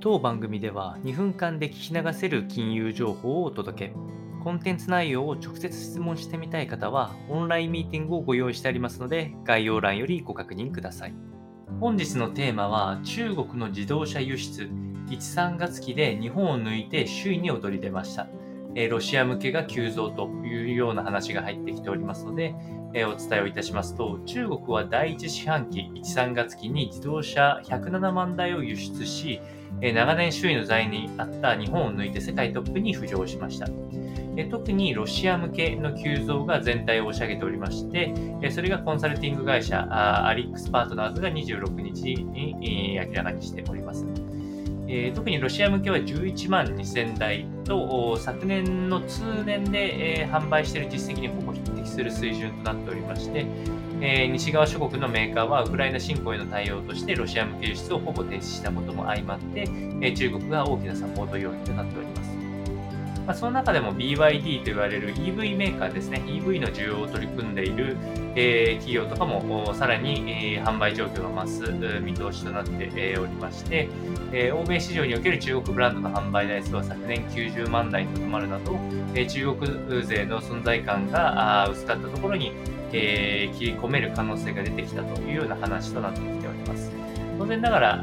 当番組では2分間で聞き流せる金融情報をお届け。コンテンツ内容を直接質問してみたい方は、オンラインミーティングをご用意してありますので、概要欄よりご確認ください。本日のテーマは、中国の自動車輸出、1、3月期で日本を抜いて首位に躍り出ました。ロシア向けが急増というような話が入ってきておりますので、えお伝えをいたしますと、中国は第1四半期1、3月期に自動車107万台を輸出し、え長年首位の座にあった日本を抜いて世界トップに浮上しました。え特にロシア向けの急増が全体を押し上げておりまして、えそれがコンサルティング会社アリックスパートナーズが26日に明らかにしております。えー、特にロシア向けは11万2000台と昨年の通年で、えー、販売している実績にほぼ匹敵する水準となっておりまして、えー、西側諸国のメーカーはウクライナ侵攻への対応としてロシア向け輸出をほぼ停止したことも相まって、え中国が大きなサポート要因となっております。まあ、その中でも BYD と言われる EV メーカーですね、EV の需要を取り組んでいる、えー、企業とかもさらに、えー、販売状況が増す見通しとなって、えー、おりまして、え欧米市場における中国ブランドの販売台数は昨年90万台にとどまるなど、え中国勢の存在感が薄かったところに、え切り込める可能性が出てきたというような話となってきております。当然ながら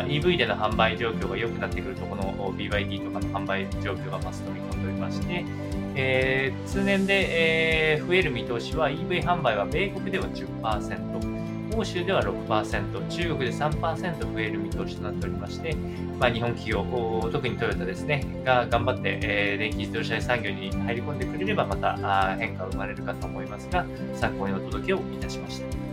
あ EV での販売状況が良くなってくると、この BYD とかの販売状況が増すと見込んでおりまして、えー、通年で、えー、増える見通しは EV 販売は米国では10%、欧州では6%、中国で3%増える見通しとなっておりまして、まあ、日本企業、特にトヨタですね、が頑張って、えー、電気自動車産業に入り込んでくれれば、また変化が生まれるかと思いますが、参考にお届けをいたしました。